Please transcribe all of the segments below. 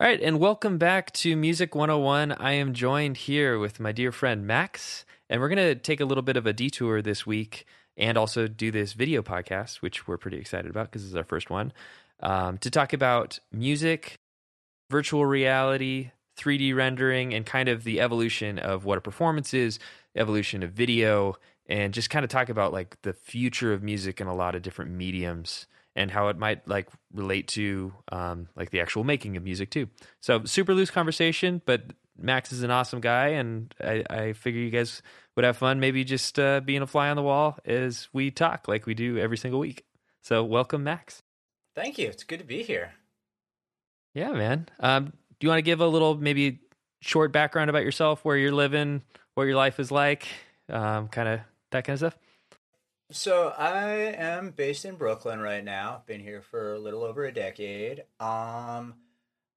All right, and welcome back to Music 101. I am joined here with my dear friend Max, and we're going to take a little bit of a detour this week and also do this video podcast, which we're pretty excited about because this is our first one, um, to talk about music, virtual reality, 3D rendering, and kind of the evolution of what a performance is, evolution of video, and just kind of talk about like the future of music in a lot of different mediums and how it might like relate to um, like the actual making of music too. So super loose conversation, but Max is an awesome guy, and I, I figure you guys would have fun. Maybe just uh, being a fly on the wall as we talk like we do every single week. So welcome, Max. Thank you. It's good to be here. Yeah, man. Um, do you want to give a little maybe short background about yourself, where you're living, what your life is like, um, kind of that kind of stuff? So I am based in Brooklyn right now. Been here for a little over a decade. Um,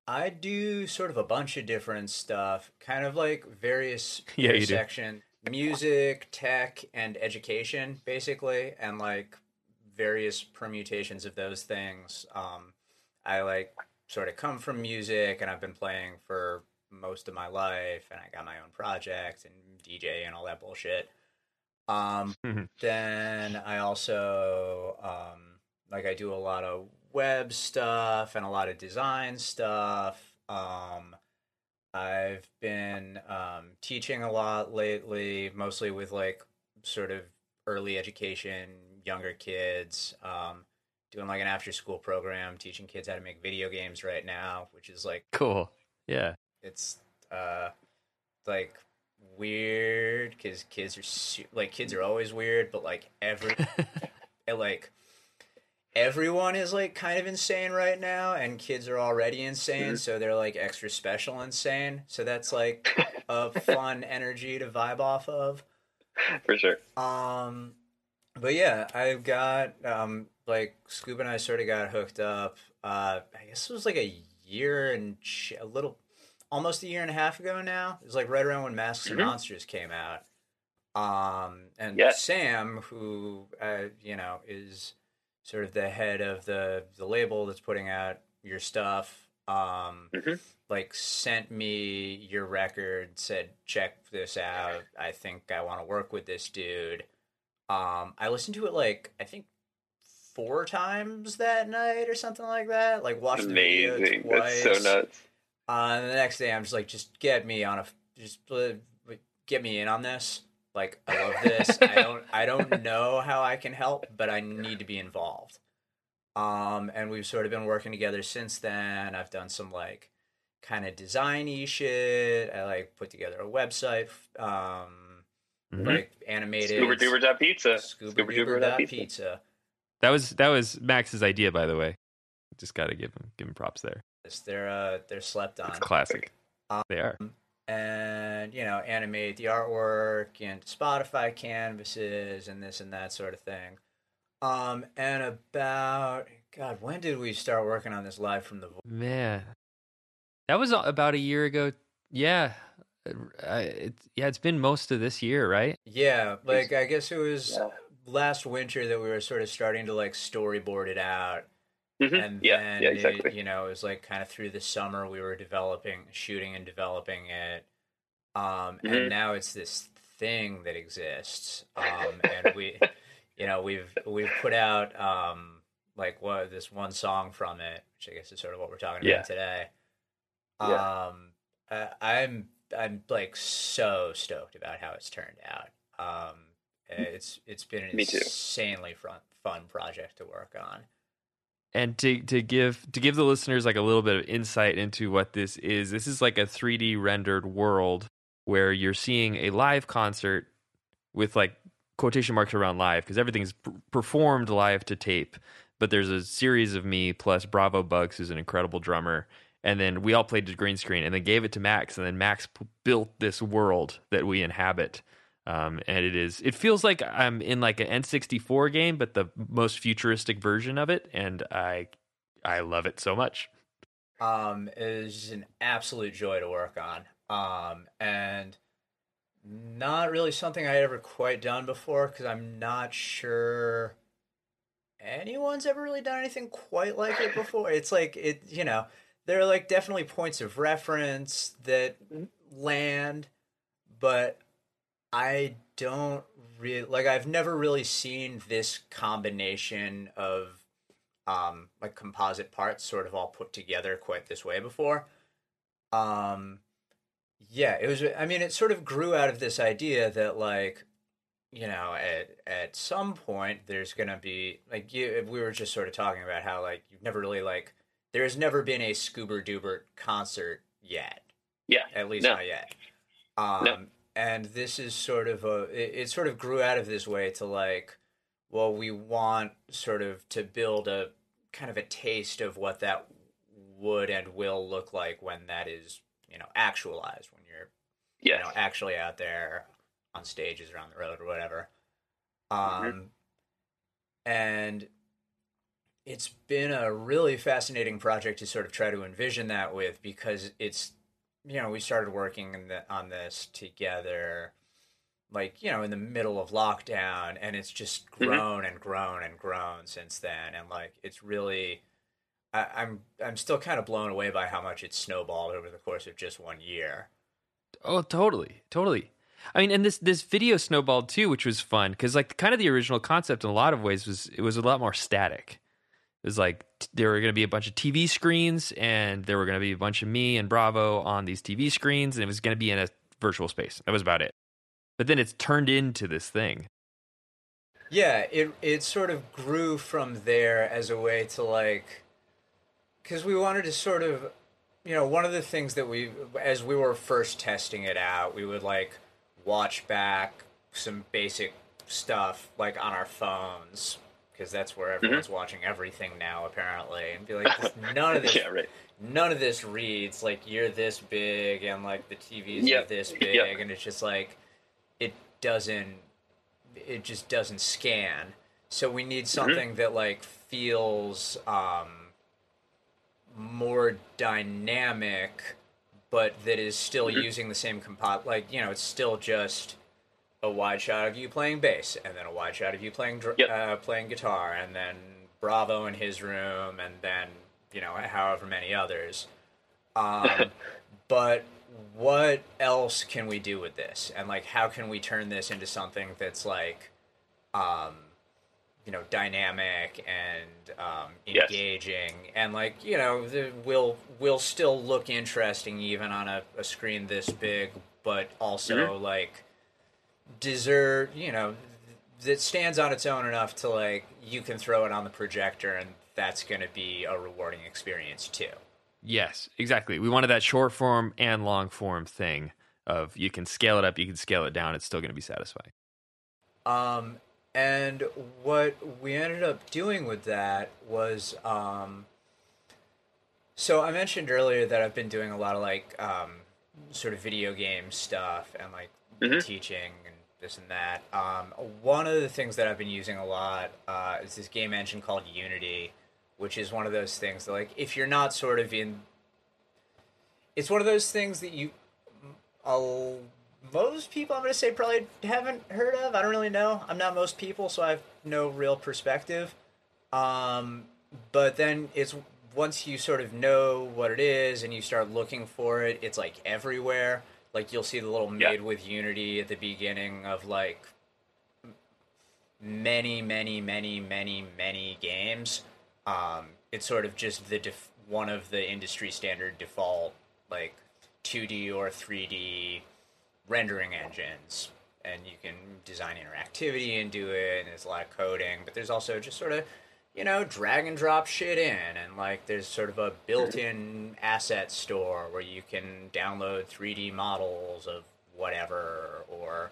I do sort of a bunch of different stuff, kind of like various Yeah, intersection, music, tech, and education, basically, and like various permutations of those things. Um, I like sort of come from music, and I've been playing for most of my life, and I got my own project and DJ and all that bullshit. Um, Mhm. then I also um, like I do a lot of web stuff and a lot of design stuff. Um, I've been um, teaching a lot lately, mostly with like sort of early education, younger kids. Um, doing like an after school program, teaching kids how to make video games right now, which is like Cool. Yeah. it's uh like weird because kids are su- like kids are always weird but like every and, like everyone is like kind of insane right now and kids are already insane so they're like extra special insane so that's like a fun energy to vibe off of for sure. um, but yeah, I've got um like Scoop and I sort of got hooked up. Uh, I guess it was like a year and ch- a little, almost a year and a half ago now. It was like right around when Masks and Mhm. Monsters came out. Um, and Yeah. Sam, who uh, you know is sort of the head of the the label that's putting out your stuff. Um, Mhm. like sent me your record, said check this out. I think I want to work with this dude. Um, I listened to it like I think four times that night or something like that. Like watched the video twice. That's so nuts. Uh, and the next day, I'm just like, just get me on a, just uh, get me in on this. Like, I love this. I don't, I don't know how I can help, but I need to be involved. Um, and we've sort of been working together since then. I've done some like kind of designy shit. I like put together a website, um, Mhm. like animated. Scuba Duber dot pizza. Scuba Scuba Duber Duber dot dot pizza. pizza. That was that was Max's idea, by the way. Just got to give him give him props there. They're uh, they're slept on. It's classic. Um, They are. and you know animate the artwork and Spotify canvases and this and that sort of thing. Um, and about God, when did we start working on this live from the? Vo- Man, that was about a year ago. Yeah, Uh, it, yeah, it's been most of this year, right? Yeah, like I guess it was Yeah. last winter that we were sort of starting to like storyboard it out, Mhm. and Yeah, then yeah, it- you know it was like kind of through the summer we were developing, shooting and developing it. Um, Mhm. and now it's this thing that exists. Um, and we, you know, we've we've put out um like what this one song from it, which I guess is sort of what we're talking Yeah. about today. Yeah. Um, I, I'm I'm like so stoked about how it's turned out. Um, it's it's been an Me insanely fun fun project to work on. And to to give to give the listeners like a little bit of insight into what this is, this is like a 3D rendered world where you're seeing a live concert with like quotation marks around live because everything's performed live to tape. But there's a series of me plus Bravo Bugs, who's an incredible drummer, and then we all played to green screen, and then gave it to Max, and then Max p- built this world that we inhabit. Um, and it is it feels like I'm in like an N64 game, but the most futuristic version of it, and I I love it so much. Um, it just an absolute joy to work on. Um, and not really something I ever quite done before because I'm not sure anyone's ever really done anything quite like it before. It's like it, you know, there are like definitely points of reference that land, but I don't really like. I've never really seen this combination of um like composite parts sort of all put together quite this way before. Um, yeah, it was. I mean, it sort of grew out of this idea that like you know at at some point there's gonna be like you if we were just sort of talking about how like you've never really like there's never been a Scuba Dubert concert yet. Yeah. At least No. not yet. Um No. And this is sort of a it, it sort of grew out of this way to like well we want sort of to build a kind of a taste of what that would and will look like when that is, you know, actualized when you're Yes. you know, actually out there on stages or on the road or whatever. Um, Mhm. and it's been a really fascinating project to sort of try to envision that with because it's, you know, we started working in the, on this together, like you know, in the middle of lockdown, and it's just Mhm. grown and grown and grown since then, and like it's really. I, I'm I'm still kind of blown away by how much it's snowballed over the course of just one year. Oh, totally, totally. I mean, and this this video snowballed too, which was fun because like kind of the original concept in a lot of ways was it was a lot more static. It was like t- there were going to be a bunch of TV screens, and there were going to be a bunch of me and Bravo on these TV screens, and it was going to be in a virtual space. That was about it. But then it's turned into this thing. Yeah, it it sort of grew from there as a way to like, because we wanted to sort of, you know, one of the things that we, as we were first testing it out, we would like watch back some basic stuff like on our phones because that's where everyone's watching everything now apparently, and be like, none of this, yeah, right. none of this reads like you're this big and like the TVs are Yep. this big, Yep. and it's just like it doesn't it just doesn't scan. So we need something that like feels um, more dynamic, but that is still Mhm. using the same compo. Like you know, it's still just a wide shot of you playing bass, and then a wide shot of you playing dr- Yep. uh, playing guitar, and then Bravo in his room, and then you know however many others. Um, but what else can we do with this and like how can we turn this into something that's like um you know dynamic and um Yes. engaging and like you know the, will will still look interesting even on a, a screen this big but also like deserve you know that stands on its own enough to like you can throw it on the projector and that's going to be a rewarding experience too Yes, exactly. We wanted that short form and long form thing of you can scale it up, you can scale it down. It's still going to be satisfying. Um, and what we ended up doing with that was, um, so I mentioned earlier that I've been doing a lot of like, um, sort of video game stuff and like Mhm. teaching and this and that. Um, one of the things that I've been using a lot uh, is this game engine called Unity, which is one of those things that like if you're not sort of in, it's one of those things that you, i most people I'm going to say probably haven't heard of. I don't really know. I'm not most people, so I have no real perspective. Um, but then it's once you sort of know what it is and you start looking for it, it's like everywhere. Like you'll see the little Yeah. made with Unity at the beginning of like many, many, many, many, many games. Um, it's sort of just the def- one of the industry standard default like 2D or 3D rendering engines and you can design interactivity and do it and there's a lot of coding but there's also just sort of you know drag and drop shit in and like there's sort of a built-in asset store where you can download 3d models of whatever or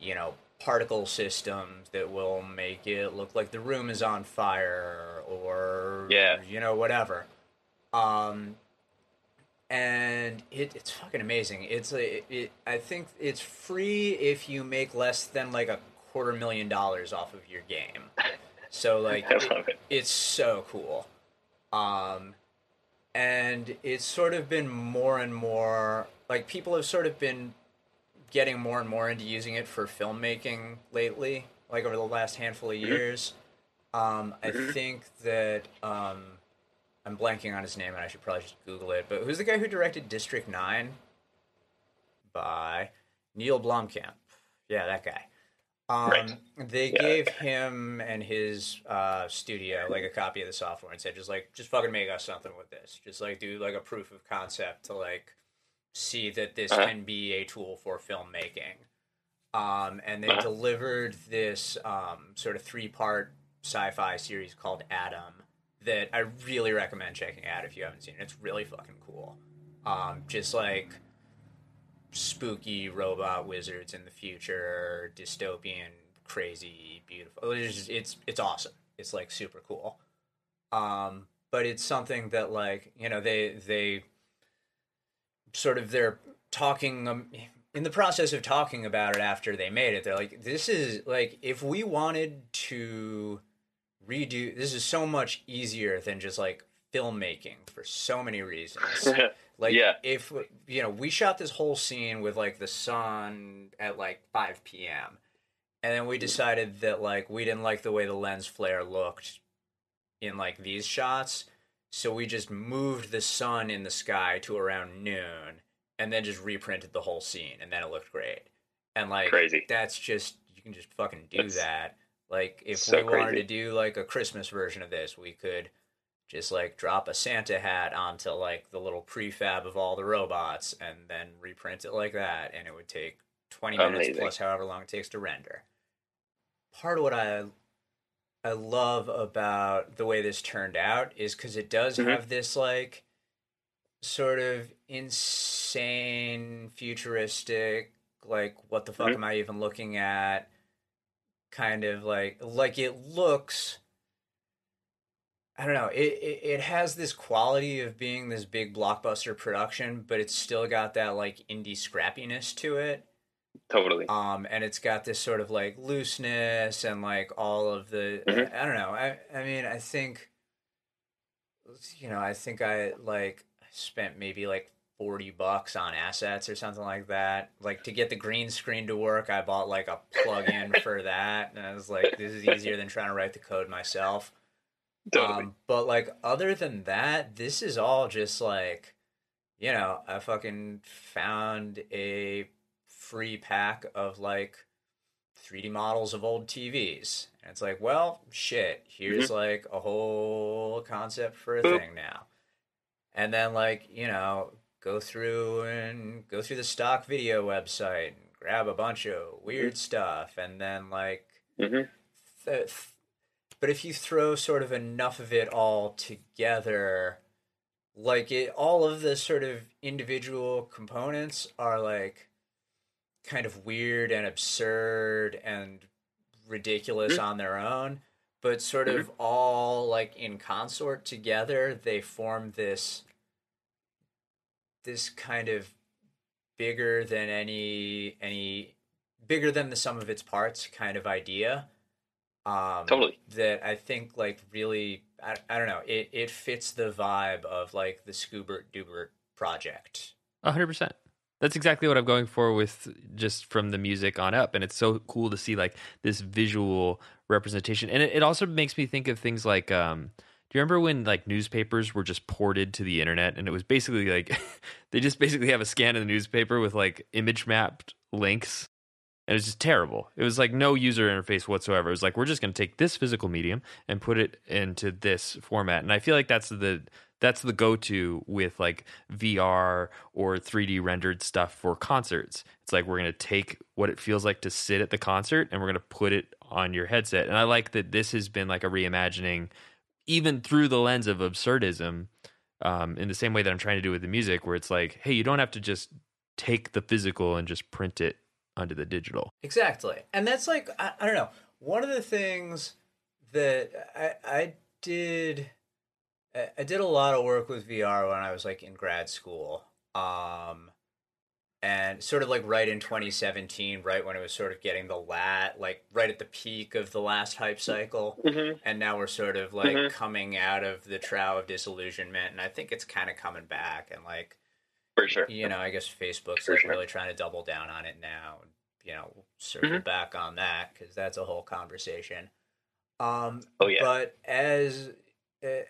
you know particle systems that will make it look like the room is on fire or Yeah. you know whatever um and it, it's fucking amazing. It's a, it, I think it's free if you make less than like a quarter million dollars off of your game. So like it- it's so cool. Um and it's sort of been more and more like people have sort of been getting more and more into using it for filmmaking lately, like over the last handful of Mhm. years. Um, I Mhm. think that um, I'm blanking on his name, and I should probably just Google it. But who's the guy who directed District Nine? By Neill Blomkamp. Yeah, that guy. Um, Right. They Yeah. gave him and his uh, studio like a copy of the software and said, just like, just fucking make us something with this. Just like do like a proof of concept to like see that this Uh-huh. can be a tool for filmmaking. Um, and they Uh-huh. delivered this um, sort of three part sci fi series called Adam that I really recommend checking out if you haven't seen it. It's really fucking cool. Um, just like spooky robot wizards in the future, dystopian, crazy, beautiful. It's it's it's awesome. It's like super cool. Um, but it's something that like you know they they sort of they're talking um, in the process of talking about it after they made it. They're like, this is like if we wanted to redo this is so much easier than just like filmmaking for so many reasons. Like Yeah. if you know, we shot this whole scene with like the sun at like 5 p.m. And then we mm-hmm. decided that like we didn't like the way the lens flare looked in like these shots, so we just moved the sun in the sky to around noon and then just reprinted the whole scene and then it looked great. And like Crazy. that's just you can just fucking do That's that. Like if so we wanted crazy. to do like a Christmas version of this, we could just like drop a Santa hat onto like the little prefab of all the robots and then reprint it like that and it would take 20 minutes plus however long it takes to render. Part of what I I love about the way this turned out is cuz it does Mhm. have this like sort of insane futuristic like what the fuck Mhm. am I even looking at kind of like like it looks I don't know. It, it it has this quality of being this big blockbuster production, but it's still got that like indie scrappiness to it. Totally. Um, and it's got this sort of like looseness and like all of the Mhm. I, I don't know. I I mean, I think you know, I think I like spent maybe like 40 bucks on assets or something like that. Like to get the green screen to work, I bought like a plug-in for that and I was like this is easier than trying to write the code myself. Totally. Um, but like other than that, this is all just like, you know, I fucking found a free pack of like 3D models of old TVs. And it's like, well, shit, here's like a whole concept for a Boop. thing now. And then like, you know, go through and go through the stock video website and grab a bunch of weird stuff and then like hmm th- but if you throw sort of enough of it all together like it all of the sort of individual components are like kind of weird and absurd and ridiculous Mhm. on their own but sort of all like in consort together they form this this kind of bigger than any any bigger than the sum of its parts kind of idea um Totally. that i think like really i, I don't know it, it fits the vibe of like the scoobert dubert project A hundred percent. That's exactly what I'm going for with just from the music on up, and it's so cool to see like this visual representation, and it, it also makes me think of things like, um, do you remember when like newspapers were just ported to the internet, and it was basically like they just basically have a scan of the newspaper with like image mapped links, and it was just terrible. It was like no user interface whatsoever. It was like we're just going to take this physical medium and put it into this format, and I feel like that's the that's the go-to with like VR or 3D rendered stuff for concerts. It's like we're going to take what it feels like to sit at the concert and we're going to put it on your headset. And I like that this has been like a reimagining even through the lens of absurdism um, in the same way that I'm trying to do with the music where it's like, hey, you don't have to just take the physical and just print it onto the digital. Exactly. And that's like I, I don't know. One of the things that I I did I- I did a lot of work with VR when I was like in grad school. Um and sort of like right in 2017, right when it was sort of getting the lat like right at the peak of the last hype cycle. hmm And now we're sort of like Mhm. coming out of the trough of disillusionment and I think it's kind of coming back and like For sure. you know, I guess Facebook's For like sure. really trying to double down on it now. You know, circle Mhm. back on that because that's a whole conversation. Um, Oh, yeah. But as uh,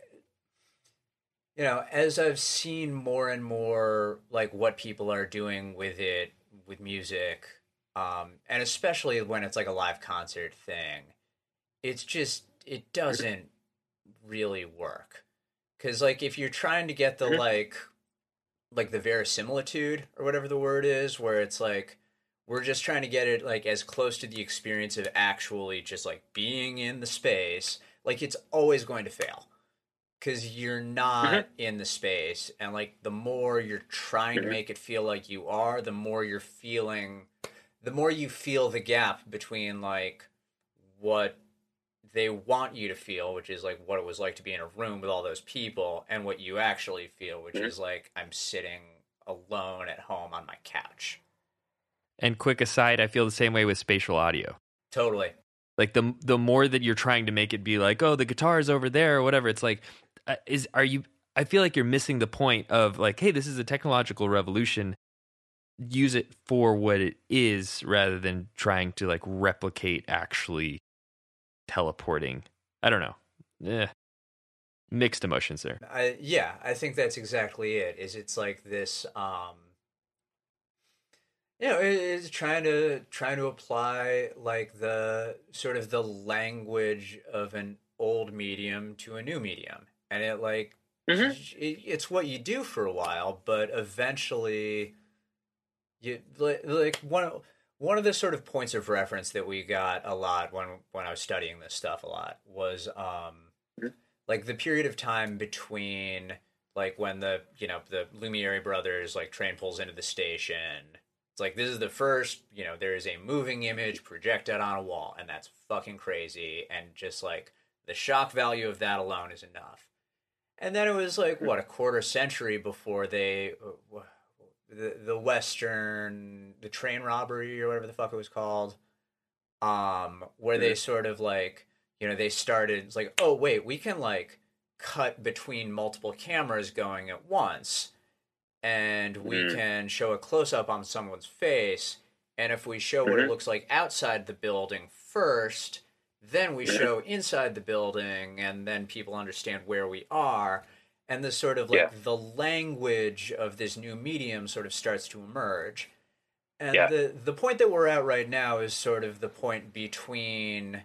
you know, as I've seen more and more like what people are doing with it with music, um, and especially when it's like a live concert thing, it's just it doesn't really work. Cause like if you're trying to get the like like the verisimilitude or whatever the word is, where it's like we're just trying to get it like as close to the experience of actually just like being in the space, like it's always going to fail because you're not mm-hmm. in the space and like the more you're trying mm-hmm. to make it feel like you are the more you're feeling the more you feel the gap between like what they want you to feel which is like what it was like to be in a room with all those people and what you actually feel which mm-hmm. is like i'm sitting alone at home on my couch and quick aside i feel the same way with spatial audio totally like the the more that you're trying to make it be like oh the guitar is over there or whatever it's like uh, is are you I feel like you're missing the point of like, hey, this is a technological revolution. Use it for what it is rather than trying to like replicate actually teleporting. I don't know. Yeah. Mixed emotions there. I, yeah, I think that's exactly it. Is it's like this um you know, it's trying to trying to apply like the sort of the language of an old medium to a new medium and it like mm-hmm. it, it's what you do for a while, but eventually, you like, like one one of the sort of points of reference that we got a lot when when I was studying this stuff a lot was um mm-hmm. like the period of time between like when the you know the Lumiere brothers like train pulls into the station. It's like this is the first, you know, there is a moving image projected on a wall, and that's fucking crazy. And just like the shock value of that alone is enough. And then it was like what a quarter century before they uh, the the western the train robbery or whatever the fuck it was called um where they sort of like you know they started it's like oh wait we can like cut between multiple cameras going at once and we mm. can show a close up on someone's face and if we show mm-hmm. what it mm-hmm. looks like outside the building first then we show inside the building, and then people understand where we are. And the sort of like yeah. the language of this new medium sort of starts to emerge. And yeah. the the point that we're at right now is sort of the point between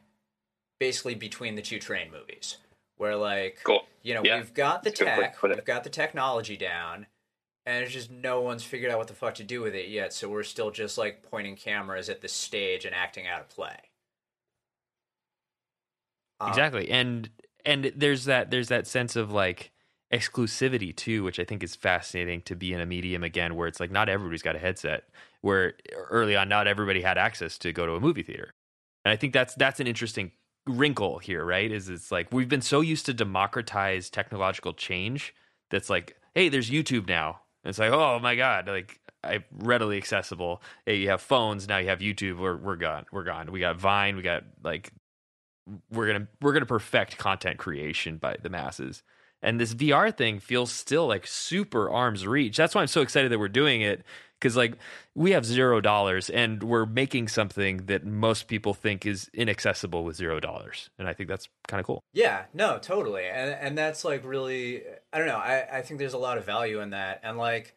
basically between the two train movies. Where like cool. you know, yeah. we've got the tech, we've got the technology down, and it's just no one's figured out what the fuck to do with it yet, so we're still just like pointing cameras at the stage and acting out a play. Uh, exactly. And and there's that there's that sense of like exclusivity too, which I think is fascinating to be in a medium again where it's like not everybody's got a headset. Where early on not everybody had access to go to a movie theater. And I think that's that's an interesting wrinkle here, right? Is it's like we've been so used to democratize technological change that's like, hey, there's YouTube now. And it's like, oh my God, like I readily accessible. Hey, you have phones, now you have YouTube, we're we're gone. We're gone. We got Vine, we got like we're gonna we're gonna perfect content creation by the masses and this vr thing feels still like super arm's reach. That's why i'm so excited that we're doing it because like we have zero dollars and we're making something that most people think is inaccessible with zero dollars. And i think that's kind of cool. Yeah no totally. And and that's like really i don't know i i think there's a lot of value in that. And like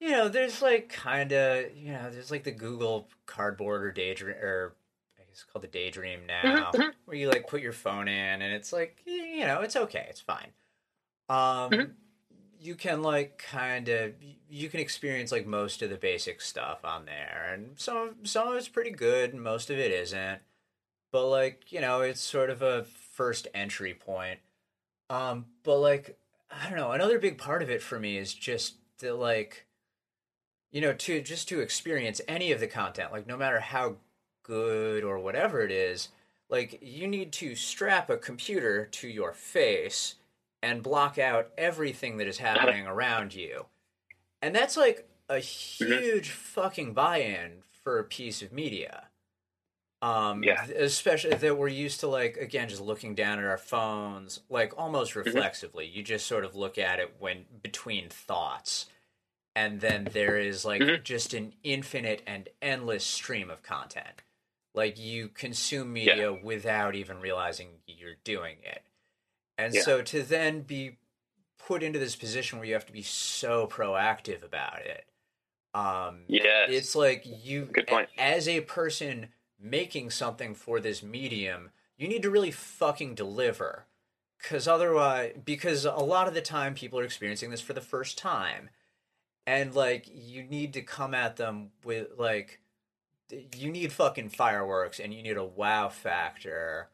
you know there's like kind of you know there's like the google cardboard or daydream or i guess it's called the Daydream mm-hmm, now, mm-hmm. where you like put your phone in, and it's like you know it's okay, it's fine. Um, mm-hmm. you can like kind of you can experience like most of the basic stuff on there, and some some of it's pretty good, and most of it isn't. But like you know, it's sort of a first entry point. Um, but like I don't know, another big part of it for me is just that like you know to just to experience any of the content like no matter how good or whatever it is, like you need to strap a computer to your face and block out everything that is happening around you. And that's like a mm-hmm. huge fucking buy-in for a piece of media. Um, yeah. especially that we're used to like again just looking down at our phones like almost mm-hmm. reflexively. Mm-hmm. You just sort of look at it when between thoughts and then there is like mm-hmm. just an infinite and endless stream of content. Like you consume media yeah. without even realizing you're doing it. And yeah. so to then be put into this position where you have to be so proactive about it. Um, yes. it's like you, Good point. as a person making something for this medium, you need to really fucking deliver. Because otherwise, because a lot of the time people are experiencing this for the first time. And like, you need to come at them with like, you need fucking fireworks and you need a wow factor,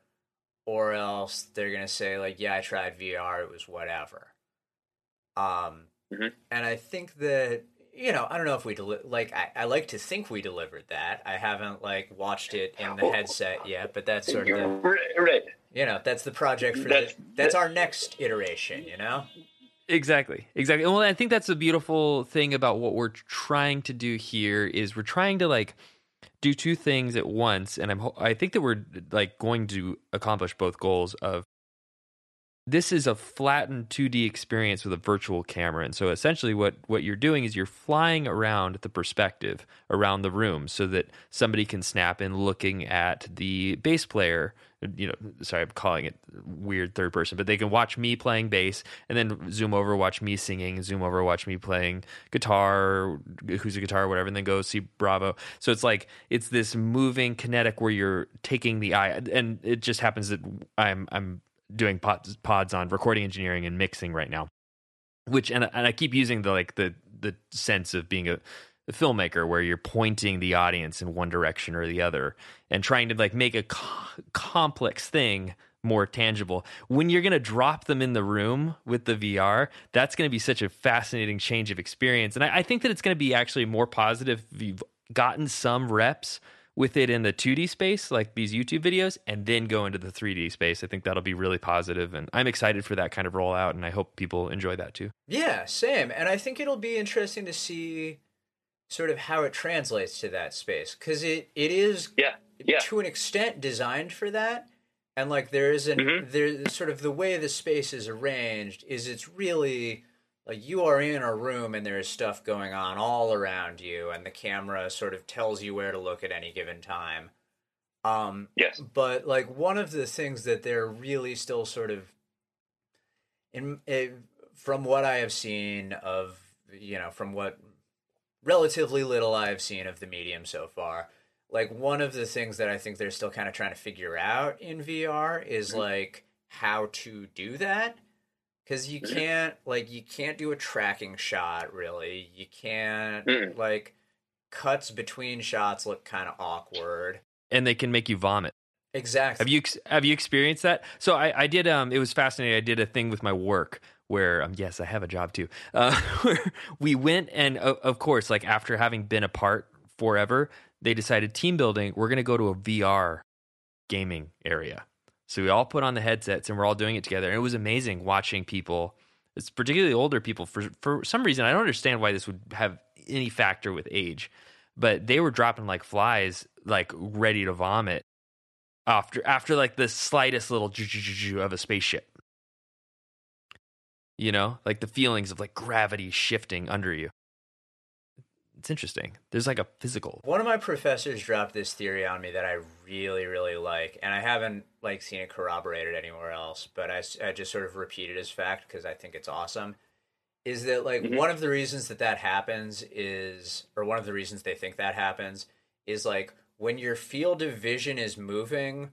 or else they're gonna say, like, yeah, I tried VR, it was whatever. Um, Mhm. and I think that you know, I don't know if we deli- like. I, I like to think we delivered that. I haven't like watched it in the Well- headset yet, but that's sort of the right, right. you know that's the project for That's- the, that's our next iteration. You know, Exactly. Exactly. Well, I think that's a beautiful thing about what we're trying to do here is we're trying to like do two things at once and I'm I think that we're like going to accomplish both goals of this is a flattened 2D experience with a virtual camera. And so essentially what what you're doing is you're flying around the perspective around the room so that somebody can snap in looking at the bass player you know sorry i'm calling it weird third person but they can watch me playing bass and then zoom over watch me singing zoom over watch me playing guitar who's a guitar whatever and then go see bravo. So it's like it's this moving kinetic where you're taking the eye and it just happens that i'm i'm doing pods, pods on recording engineering and mixing right now which and, and i keep using the like the the sense of being a a filmmaker where you're pointing the audience in one direction or the other and trying to like make a co- complex thing more tangible. When you're going to drop them in the room with the vr that's going to be such a fascinating change of experience. And I, I think that it's going to be actually more positive if you've gotten some reps with it in the 2d space like these youtube videos and then go into the 3d space. I think that'll be really positive and i'm excited for that kind of rollout and i hope people enjoy that too. Yeah, same. And I think it'll be interesting to see sort of how it translates to that space because it it is Yeah. Yeah. to an extent designed for that and like there is an Mhm. there's sort of the way the space is arranged is it's really like you are in a room and there is stuff going on all around you and the camera sort of tells you where to look at any given time um Yes. but like one of the things that they're really still sort of in it, from what I have seen of you know from what relatively little I've seen of the medium so far like one of the things that I think they're still kind of trying to figure out in VR is Mhm. like how to do that cuz you Mhm. can't like you can't do a tracking shot really you can't like cuts between shots look kind of awkward and they can make you vomit exactly Have you have you experienced that? So I, I did. Um, it was fascinating. I did a thing with my work where, um, yes, I have a job too. Uh, where we went and of, course, like after having been apart forever, they decided team building. We're gonna go to a VR gaming area. So we all put on the headsets and we're all doing it together. And it was amazing watching people. It's particularly older people. For for some reason, I don't understand why this would have any factor with age, but they were dropping like flies, like ready to vomit after after like the slightest little of a spaceship. You know, like the feelings of like gravity shifting under you. It's interesting. There's like a physical. One of my professors dropped this theory on me that I really, really like, and I haven't like seen it corroborated anywhere else, but I, I just sort of repeat it as fact because I think it's awesome. Is that like Mhm. one of the reasons that that happens is, or one of the reasons they think that happens is like when your field of vision is moving,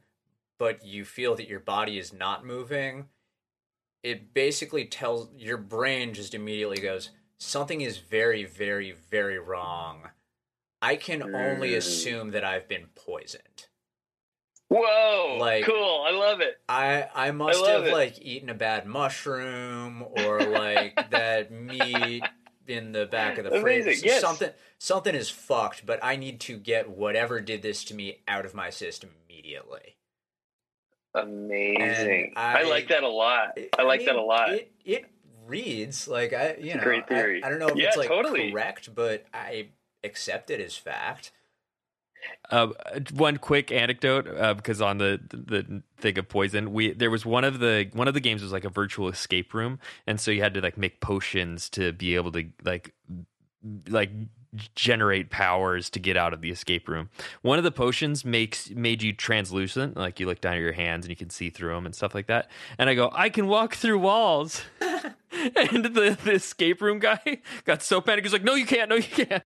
but you feel that your body is not moving, it basically tells your brain just immediately goes, something is very, very, very wrong. I can only Mm. assume that I've been poisoned. Whoa! Like- cool. I love it. I I must love have it. like eaten a bad mushroom or like that meat in the back of the Amazing, fridge. yes. Something something is fucked, but I need to get whatever did this to me out of my system immediately. Amazing. I, I- like that a lot. I like that a lot. It it reads like I you know great I- theory. I, don't know if Yeah, it's like totally. correct, but I accept it as fact. Uh, one quick anecdote, uh, because on the the thing of poison, we there was one of the one of the games was like a virtual escape room, and so you had to like make potions to be able to like like generate powers to get out of the escape room. One of the potions makes made you translucent, like you look down at your hands and you can see through them and stuff like that. And I go, I can walk through walls. and the, the escape room guy got so panicked. He's like, "No, you can't. No, you can't."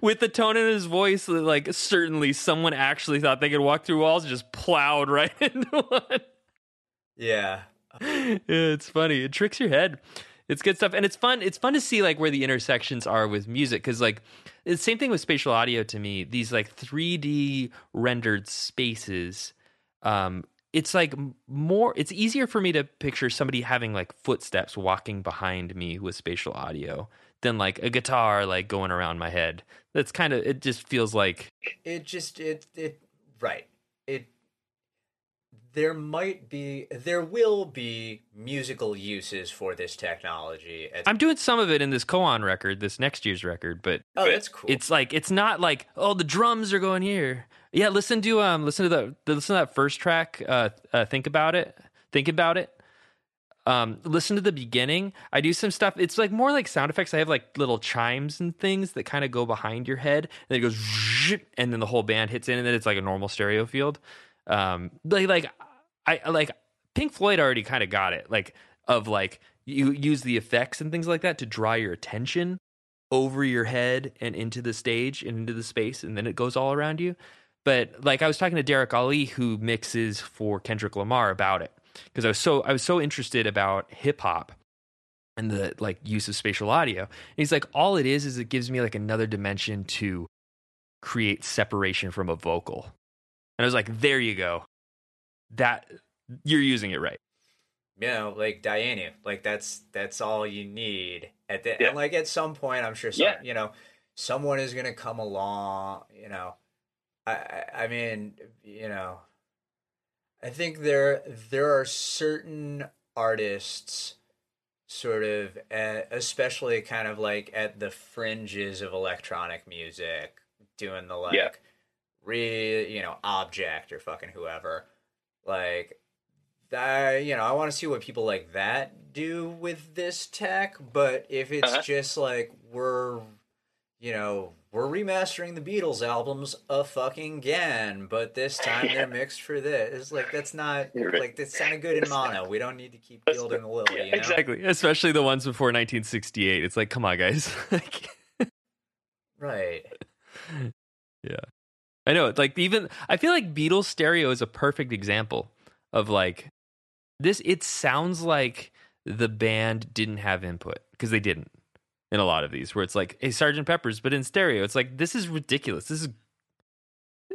With the tone in his voice, like certainly someone actually thought they could walk through walls, and just plowed right into one. Yeah. it's funny. It tricks your head. It's good stuff, and it's fun. It's fun to see like where the intersections are with music because like the same thing with spatial audio to me. These like 3D rendered spaces. Um, it's like more. It's easier for me to picture somebody having like footsteps walking behind me with spatial audio than like a guitar like going around my head. That's kind of. It just feels like it just it it right. There might be there will be musical uses for this technology I'm doing some of it in this Koan record, this next year's record, but oh that's cool it's like it's not like oh the drums are going here. Yeah, listen to um listen to the, the listen to that first track. Uh, uh, think about it. Think about it. Um, listen to the beginning. I do some stuff. It's like more like sound effects. I have like little chimes and things that kind of go behind your head, and then it goes, and then the whole band hits in, and then it's like a normal stereo field. Um, like like I like Pink Floyd already kind of got it. Like of like you use the effects and things like that to draw your attention over your head and into the stage and into the space, and then it goes all around you. But like I was talking to Derek Ali, who mixes for Kendrick Lamar, about it because I was so I was so interested about hip hop and the like use of spatial audio. And he's like, all it is is it gives me like another dimension to create separation from a vocal. And I was like, there you go. That you're using it right. you know like Diana like that's that's all you need at the Yeah. and like at some point I'm sure some, Yeah. you know someone is gonna come along you know I I, I mean you know I think there there are certain artists sort of uh, especially kind of like at the fringes of electronic music doing the like Yeah. Re you know object or fucking whoever like that you know i want to see what people like that do with this tech but if it's Uh-huh. just like we're you know we're remastering the beatles albums a fucking again but this time they're mixed for this it's like that's not You're right. like that sounded good in mono we don't need to keep That's gilding the lily yeah, you know? Exactly. Especially the ones before 1968. It's like, come on, guys. right right I know. Like even I feel like Beatles stereo is a perfect example of like this. It sounds like the band didn't have input because they didn't in a lot of these. Where it's like, hey, Sergeant Pepper's, but in stereo, it's like this is ridiculous. This is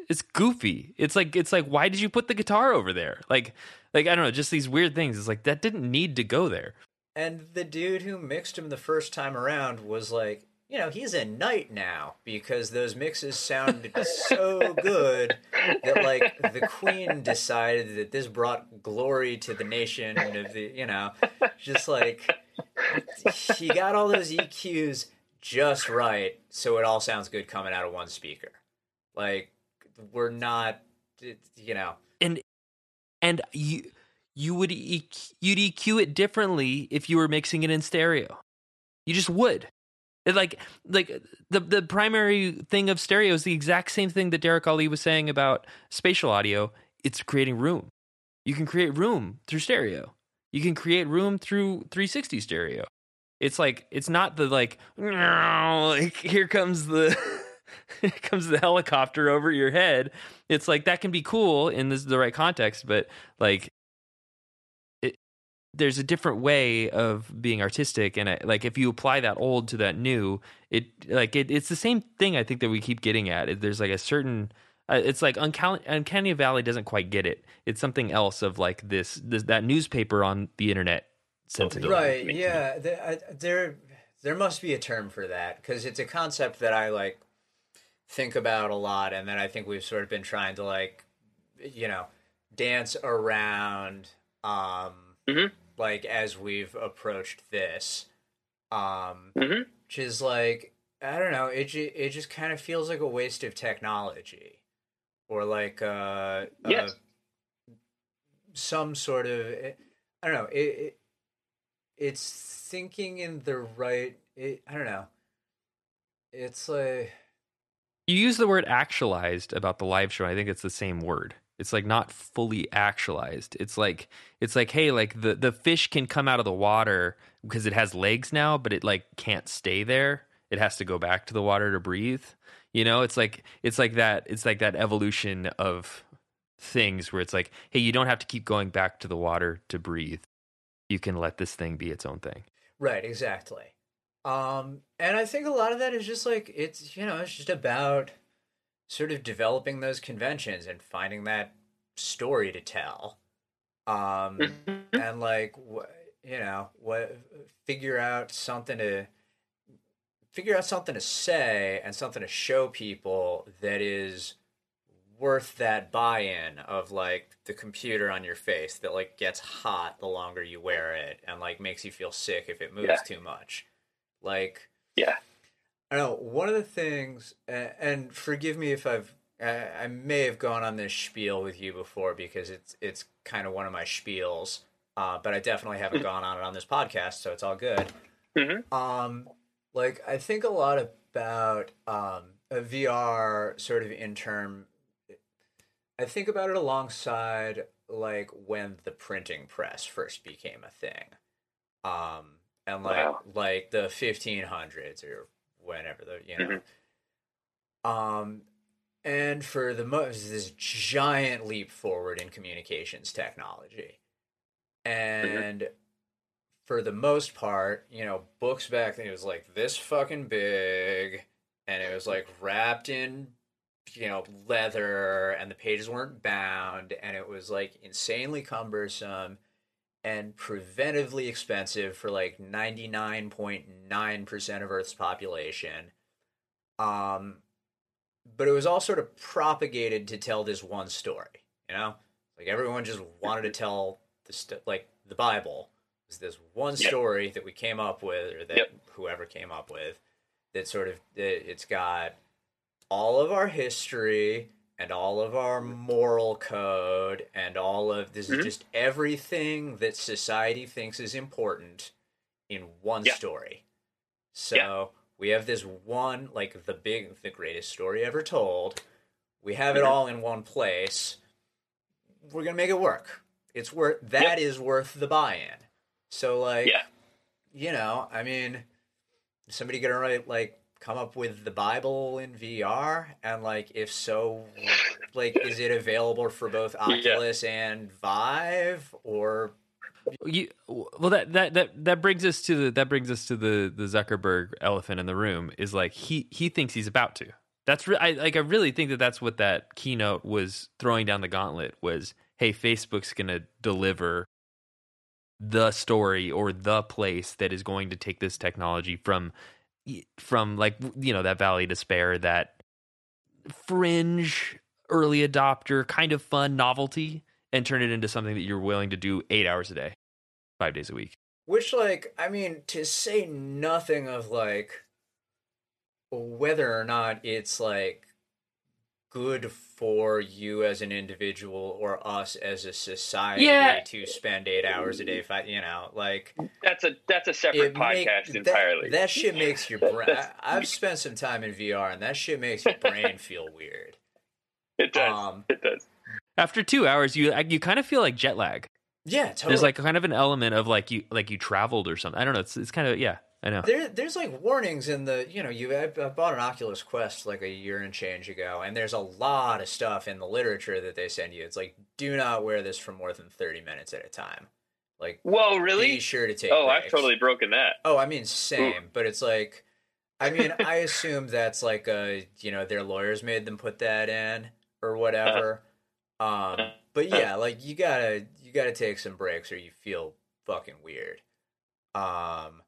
it's goofy. It's like it's like why did you put the guitar over there? Like like I don't know, just these weird things. It's like that didn't need to go there. And the dude who mixed him the first time around was like, you know, he's a knight now because those mixes sounded so good that like the queen decided that this brought glory to the nation of the, you know, just like he got all those EQs just right so it all sounds good coming out of one speaker. Like we're not you know, and you you would EQ, you'd EQ it differently if you were mixing it in stereo. You just would. It like like the the primary thing of stereo is the exact same thing that Derek Ali was saying about spatial audio. It's creating room. You can create room through stereo. You can create room through 360 stereo. It's like it's not the like like here comes the here comes the helicopter over your head. It's like that can be cool in this, the right context, but like there's a different way of being artistic and I, like if you apply that old to that new, it like it, it's the same thing I think that we keep getting at. There's like a certain uh, it's like Uncanny, Uncanny Valley doesn't quite get it. It's something else of like this, this that newspaper on the internet sensibility. Right. Yeah. There, there, there must be a term for that because it's a concept that I like think about a lot, and that I think we've sort of been trying to like, you know, dance around, um, Mhm. Like as we've approached this, um, Mhm. which is like I don't know. It ju- it just kind of feels like a waste of technology, or like uh, Yes. uh some sort of I don't know. It, it it's thinking in the right. It, I don't know. It's like You use the word actualized about the live show. I think it's the same word. It's like not fully actualized. It's like it's like hey, like the the fish can come out of the water because it has legs now, but it like can't stay there. It has to go back to the water to breathe. You know, it's like it's like that it's like that evolution of things where it's like, hey, you don't have to keep going back to the water to breathe. You can let this thing be its own thing. Right, exactly. Um, and I think a lot of that is just like it's you know it's just about sort of developing those conventions and finding that story to tell, um, Mhm. and like wh- you know what figure out something to figure out something to say and something to show people that is worth that buy-in of like the computer on your face that like gets hot the longer you wear it and like makes you feel sick if it moves Yeah. too much like Yeah. I know one of the things and forgive me if i've I may have gone on this spiel with you before because it's it's kind of one of my spiels, uh, but I definitely haven't gone on it on this podcast, so it's all good. Mhm. Um, like I think a lot about um, a VR sort of in term. I think about it alongside like when the printing press first became a thing, um, and like Wow. like the 1500s or whenever the you know. Um, and for the most, this giant leap forward in communications technology, and for the most part, you know, books back then it was like this fucking big, and it was like wrapped in, you know, leather, and the pages weren't bound, and it was like insanely cumbersome and preventively expensive for like 99.9% of Earth's population. Um, but it was all sort of propagated to tell this one story, you know? Like everyone just wanted to tell the st- like the Bible was this one Yep. story that we came up with or that Yep. whoever came up with that sort of it, it's got all of our history and all of our moral code and all of this Mhm. is just everything that society thinks is important in one Yeah. story. So we have this one, like the big, the greatest story ever told. We have it Mhm. all in one place. We're gonna make it work. It's worth that is worth the buy-in. So like, Yeah. you know, I mean, somebody gonna write like come up with the Bible in VR? And like, if so, like, is it available for both Oculus and Vive or You well that that that that brings us to the that brings us to the the Zuckerberg elephant in the room is like he he thinks he's about to. That's re- I like I really think that that's what that keynote was throwing down the gauntlet was hey Facebook's going to deliver the story or the place that is going to take this technology from from like you know that valley despair that fringe early adopter kind of fun novelty and turn it into something that you're willing to do 8 hours a day 5 days a week. Which, like, I mean, to say nothing of, like, whether or not it's, like, good for you as an individual or us as a society Yeah. to spend eight hours a day, fight, you know, like, That's a that's a separate it make- podcast that- entirely. That, shit makes your brain. I, I've spent some time in VR, and that shit makes your brain feel weird. it does. Um, it does. After 2 hours you you kind of feel like jet lag. yeah, totally. There's like kind of an element of like you like you traveled or something. I don't know. It's it's kind of yeah. I know. There, there's like warnings in the, you know, you I, I bought an Oculus Quest like a year and change ago, and there's a lot of stuff in the literature that they send you. It's like, do not wear this for more than 30 minutes at a time. Like, Whoa, really? be really? sure to take. Oh, I've totally broken that. Oh, I mean, same, but it's like, I mean, I assume that's like a, you know, their lawyers made them put that in or whatever. Um, but yeah, like you gotta, you gotta take some breaks or you feel fucking weird. Um,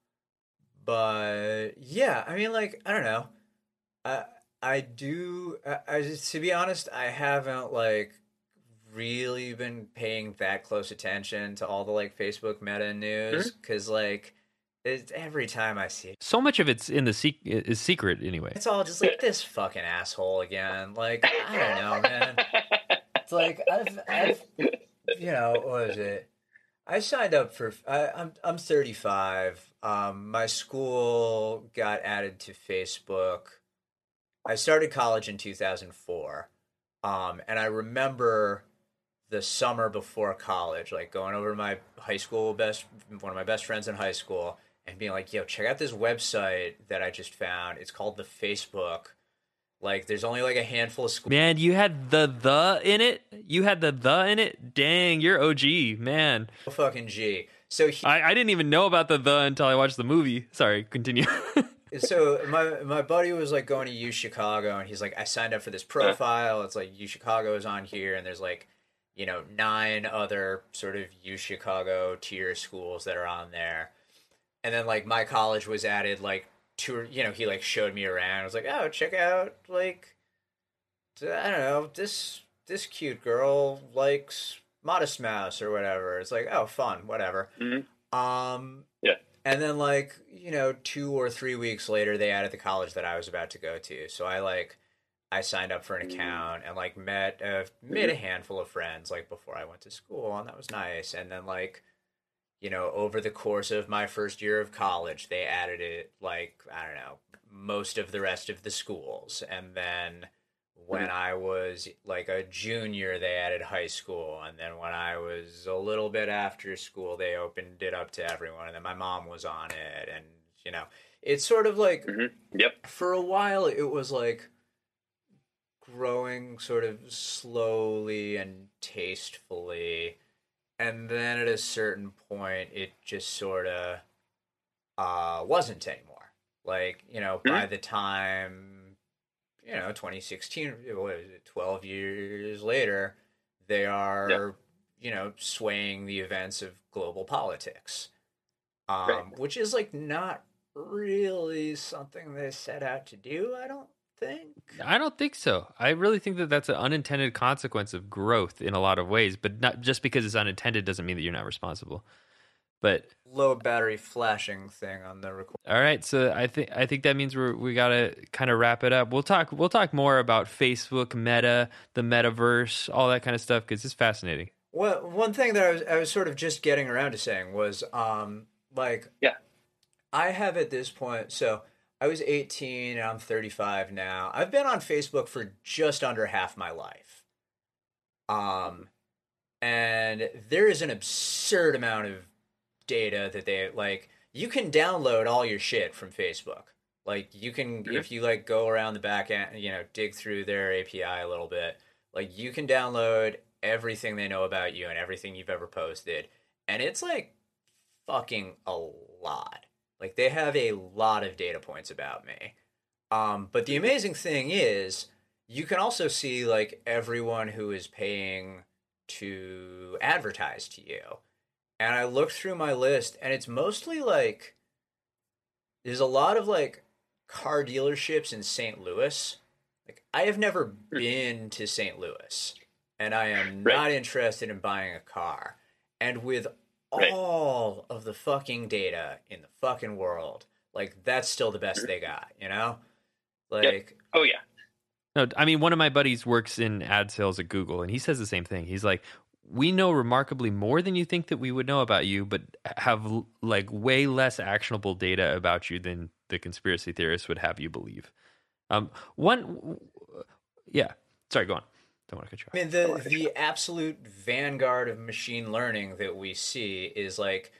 but yeah, I mean, like, I don't know. I, I do, I, I just, to be honest, I haven't like really been paying that close attention to all the like Facebook meta news because like it's, every time I see it, So much of it's in the is secret anyway. it's all just like this fucking asshole again. Like I don't know, man. It's like I've, I've, you know, what was it? I signed up for. I, I'm I'm 35. Um, my school got added to Facebook. I started college in 2004, um, and I remember the summer before college, like going over to my high school best one of my best friends in high school and being like, "Yo, check out this website that I just found. It's called the Facebook." Like, there's only like a handful of schools. Man, you had the the in it. You had the the in it. Dang, you're OG, man. Fucking G. So he, I, I didn't even know about the the until I watched the movie. Sorry, continue. so my my buddy was like going to U Chicago, and he's like, I signed up for this profile. It's like U Chicago is on here, and there's like, you know, nine other sort of U Chicago tier schools that are on there, and then like my college was added like to you know he like showed me around. I was like, oh, check out like, I don't know this this cute girl likes Modest Mouse or whatever. It's like, oh, fun, whatever. Mm-hmm. Um, yeah. And then like, you know, 2 or 3 weeks later they added the college that I was about to go to. So I like I signed up for an account and like met uh, made a handful of friends like before I went to school and that was nice. And then like you know, over the course of my first year of college, they added it like, I don't know, most of the rest of the schools. And then when Mm-hmm. I was like a junior, they added high school. And then when I was a little bit after school, they opened it up to everyone. And then my mom was on it. And, you know, it's sort of like Mm-hmm. Yep. for a while, it was like growing sort of slowly and tastefully. And then at a certain point, it just sort of uh, wasn't anymore. Like, you know, by the time, you know, 2016, what is it, 12 years later, they are, Yeah. you know, swaying the events of global politics. Um, Right. Which is like not really something they set out to do, I don't think. I don't think so. I really think that that's an unintended consequence of growth in a lot of ways, but not just because it's unintended doesn't mean that you're not responsible. But Low battery flashing thing on the record. all right, so I think I think that means we're we gotta kind of wrap it up. We'll talk we'll talk more about Facebook, Meta, the metaverse, all that kind of stuff because it's fascinating. Well, one thing that I was I was sort of just getting around to saying was um like Yeah. I have at this point so I was 18 and I'm 35 now. I've been on Facebook for just under half my life. Um and there is an absurd amount of data that they like you can download all your shit from Facebook. Like you can Mhm. if you like go around the back end, you know, dig through their API a little bit, like you can download everything they know about you and everything you've ever posted. And it's like fucking a lot. Like they have a lot of data points about me. Um, but the amazing thing is you can also see like everyone who is paying to advertise to you. And I looked through my list and it's mostly like there's a lot of like car dealerships in St. Louis. Like I have never been to St. Louis and I am Right. not interested in buying a car. And with Right. all of the fucking data in the fucking world, like that's still the best they got, you know? Like Oh yeah. No, I mean one of my buddies works in ad sales at Google, and he says the same thing. He's like, "We know remarkably more than you think that we would know about you, but have like way less actionable data about you than the conspiracy theorists would have you believe." Um, one, yeah. Sorry, go on. Don't want to cut you off. I mean, the the absolute vanguard of machine learning that we see is like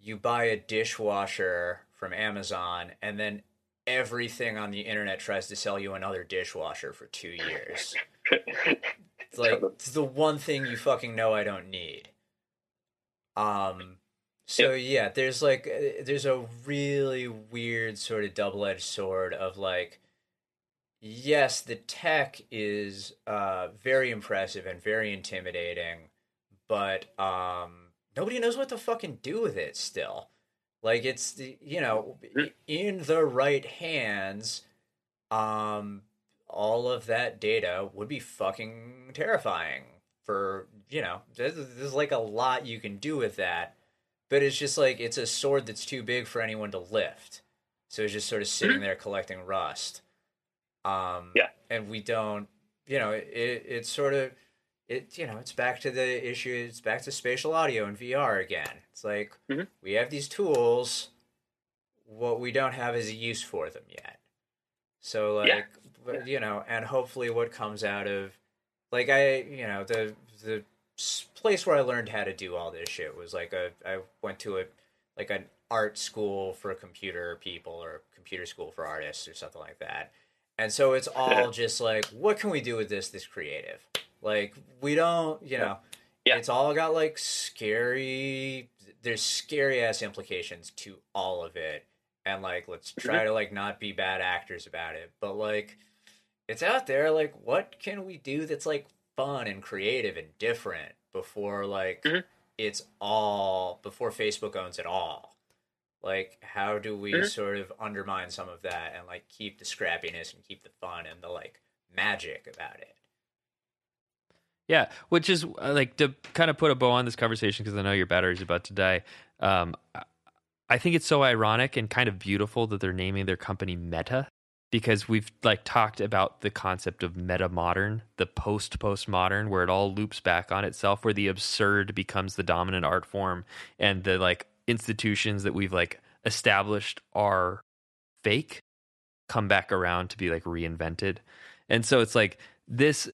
you buy a dishwasher from Amazon, and then everything on the internet tries to sell you another dishwasher for two years. It's like it's the one thing you fucking know I don't need. Um. So yeah, there's like uh, there's a really weird sort of double edged sword of like yes, the tech is uh, very impressive and very intimidating, but um, nobody knows what to fucking do with it still. Like it's the you know in the right hands, um, all of that data would be fucking terrifying. For you know, there's, there's like a lot you can do with that, but it's just like it's a sword that's too big for anyone to lift. So it's just sort of sitting there collecting rust. Um, Yeah. and we don't, you know, it, it it's sort of, it you know, it's back to the issue. It's back to spatial audio and VR again. It's like Mhm. we have these tools. What we don't have is a use for them yet. So like, Yeah. but, you know, and hopefully what comes out of, like I, you know, the the place where I learned how to do all this shit. Was like a I went to a like an art school for computer people or computer school for artists or something like that. And so it's all just like, what can we do with this? This creative, like we don't, you know, Yeah. it's all got like scary. There's scary ass implications to all of it, and like let's try to like not be bad actors about it, but like it's out there. Like, what can we do that's like fun and creative and different before like Mhm. it's all before Facebook owns it all? Like, how do we Mhm. sort of undermine some of that and like keep the scrappiness and keep the fun and the like magic about it? Yeah, which is uh, like to kind of put a bow on this conversation because I know your battery's about to die. Um, I- I think it's so ironic and kind of beautiful that they're naming their company Meta because we've like talked about the concept of meta modern, the post postmodern, where it all loops back on itself, where the absurd becomes the dominant art form, and the like institutions that we've like established are fake come back around to be like reinvented. And so it's like this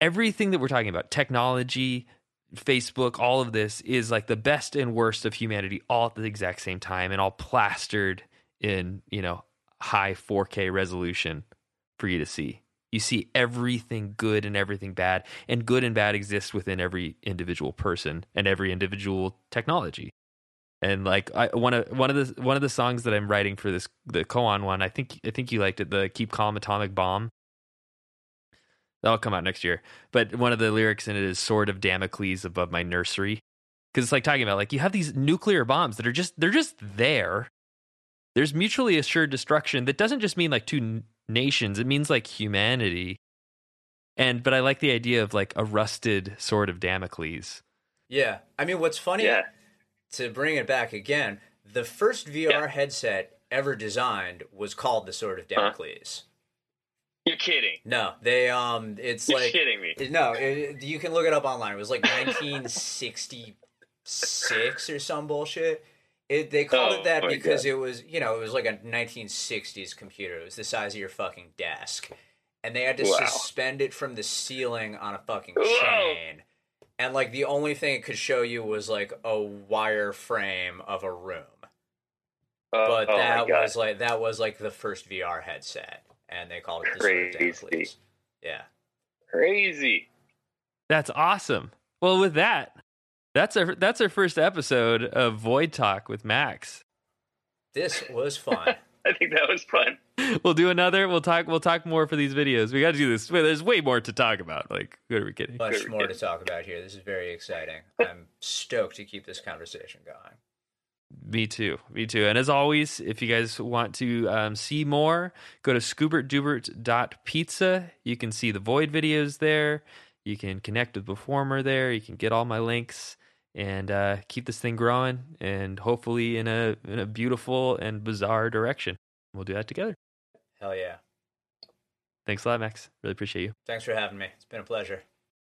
everything that we're talking about, technology, Facebook, all of this is like the best and worst of humanity all at the exact same time and all plastered in, you know, high 4K resolution for you to see. You see everything good and everything bad, and good and bad exists within every individual person and every individual technology. And like I one of one of the one of the songs that I'm writing for this the Koan one, I think I think you liked it, the Keep Calm Atomic Bomb. That'll come out next year. But one of the lyrics in it is "Sword of Damocles above my nursery," because it's like talking about like you have these nuclear bombs that are just they're just there. There's mutually assured destruction that doesn't just mean like two n- nations; it means like humanity. And but I like the idea of like a rusted sword of Damocles. Yeah, I mean, what's funny Yeah. To bring it back again, the first VR headset ever designed was called the Sword of Damocles. You're kidding. No, they um, it's You're like kidding me. no, it, you can look it up online. It was like 1966 or some bullshit. It they called Oh, it that because God. it was you know it was like a 1960s computer. It was the size of your fucking desk, and they had to Wow. suspend it from the ceiling on a fucking Whoa. chain. And like the only thing it could show you was like a wire frame of a room. Oh, But oh that was like that was like the first VR headset, and they called it the Sword of Crazy. Yeah. crazy. That's awesome. Well, with that, that's our that's our first episode of Void Talk with Max. This was fun. I think that was fun. We'll do another. We'll talk. We'll talk more for these videos. We got to do this. There's way more to talk about. Like, what are we kidding? Much Good more to talk about here. This is very exciting. I'm stoked to keep this conversation going. Me too. Me too. And as always, if you guys want to um, see more, go to scoobertdubert.pizza. You can see the Void videos there. You can connect with the performer there. You can get all my links and uh, keep this thing growing and hopefully in a in a beautiful and bizarre direction. We'll do that together. Hell yeah. Thanks a lot, Max. Really appreciate you. Thanks for having me. It's been a pleasure.